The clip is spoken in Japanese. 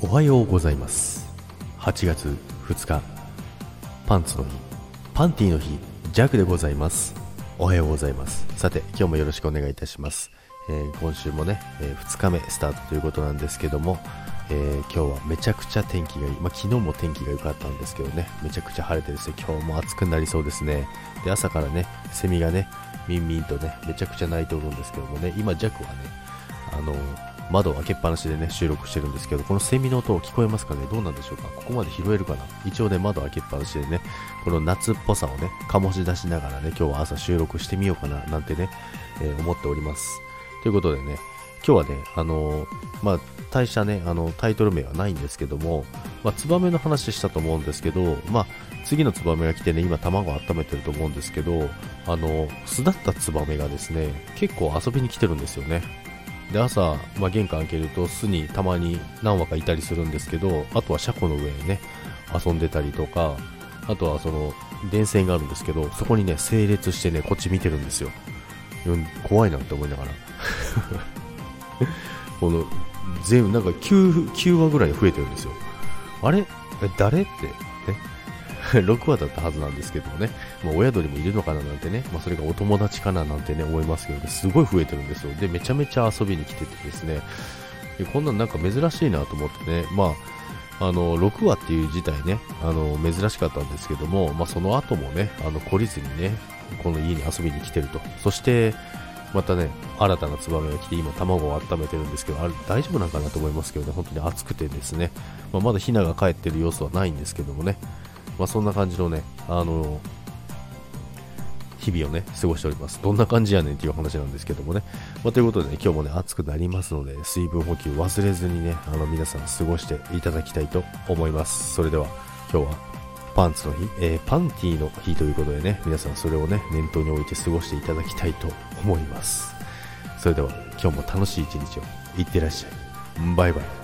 おはようございます。8月2日パンツの日。パンティの日ジャックでございます。おはようございます。さて今日もよろしくお願いいたします、えー、今週もね、えー、2日目スタートということなんですけども、えー、今日はめちゃくちゃ天気がいい、まあ、昨日も天気が良かったんですけどねめちゃくちゃ晴れてですね今日も暑くなりそうですね。で朝からねセミがねミンミンとねめちゃくちゃ鳴いておるんですけどもね今ジャックはねあの窓を開けっぱなしでね、収録してるんですけど、このセミの音聞こえますかね？どうなんでしょうか？ここまで拾えるかな？一応ね、窓開けっぱなしでね、この夏っぽさをね、醸し出しながらね、今日は朝収録してみようかな、なんてね、えー、思っております。ということでね、今日はね、あのー、まあ、大したね、あの、タイトル名はないんですけども、まあ、ツバメの話したと思うんですけど、まあ、次のツバメが来てね、今卵を温めてると思うんですけど、あの、巣立ったツバメがですね、結構遊びに来てるんですよね。で朝、まあ、玄関開けると巣にたまに何羽かいたりするんですけどあとは車庫の上にね遊んでたりとかあとはその電線があるんですけどそこにね整列してねこっち見てるんですよ。怖いなって思いながら。この全部なんか 9, 9話ぐらい増えてるんですよ。あれ？誰？って。6話だったはずなんですけどもね、まあ、親鳥もいるのかななんてね、まあ、それがお友達かななんてね、思いますけど、ね、すごい増えてるんですよ。で、めちゃめちゃ遊びに来ててですね、こんなんなんか珍しいなと思ってね、まあ、あの、6話っていう自体ね、あの、珍しかったんですけども、まあ、その後もね、あの、懲りずにね、この家に遊びに来てると。そして、またね、新たなツバメが来て、今卵を温めてるんですけど、あれ大丈夫なのかなと思いますけどね、本当に暑くてですね、まあ、まだヒナが帰ってる様子はないんですけどもね、まあ、そんな感じのね、あの日々をね、過ごしております。どんな感じやねんっていう話なんですけどもね。まあ、ということで、ね、今日もね、暑くなりますので、水分補給忘れずにね、あの、皆さん過ごしていただきたいと思います。それでは、今日は、パンツの日、えー、パンティーの日ということでね、皆さんそれをね、念頭に置いて過ごしていただきたいと思います。それでは、今日も楽しい一日を。いってらっしゃい。バイバイ。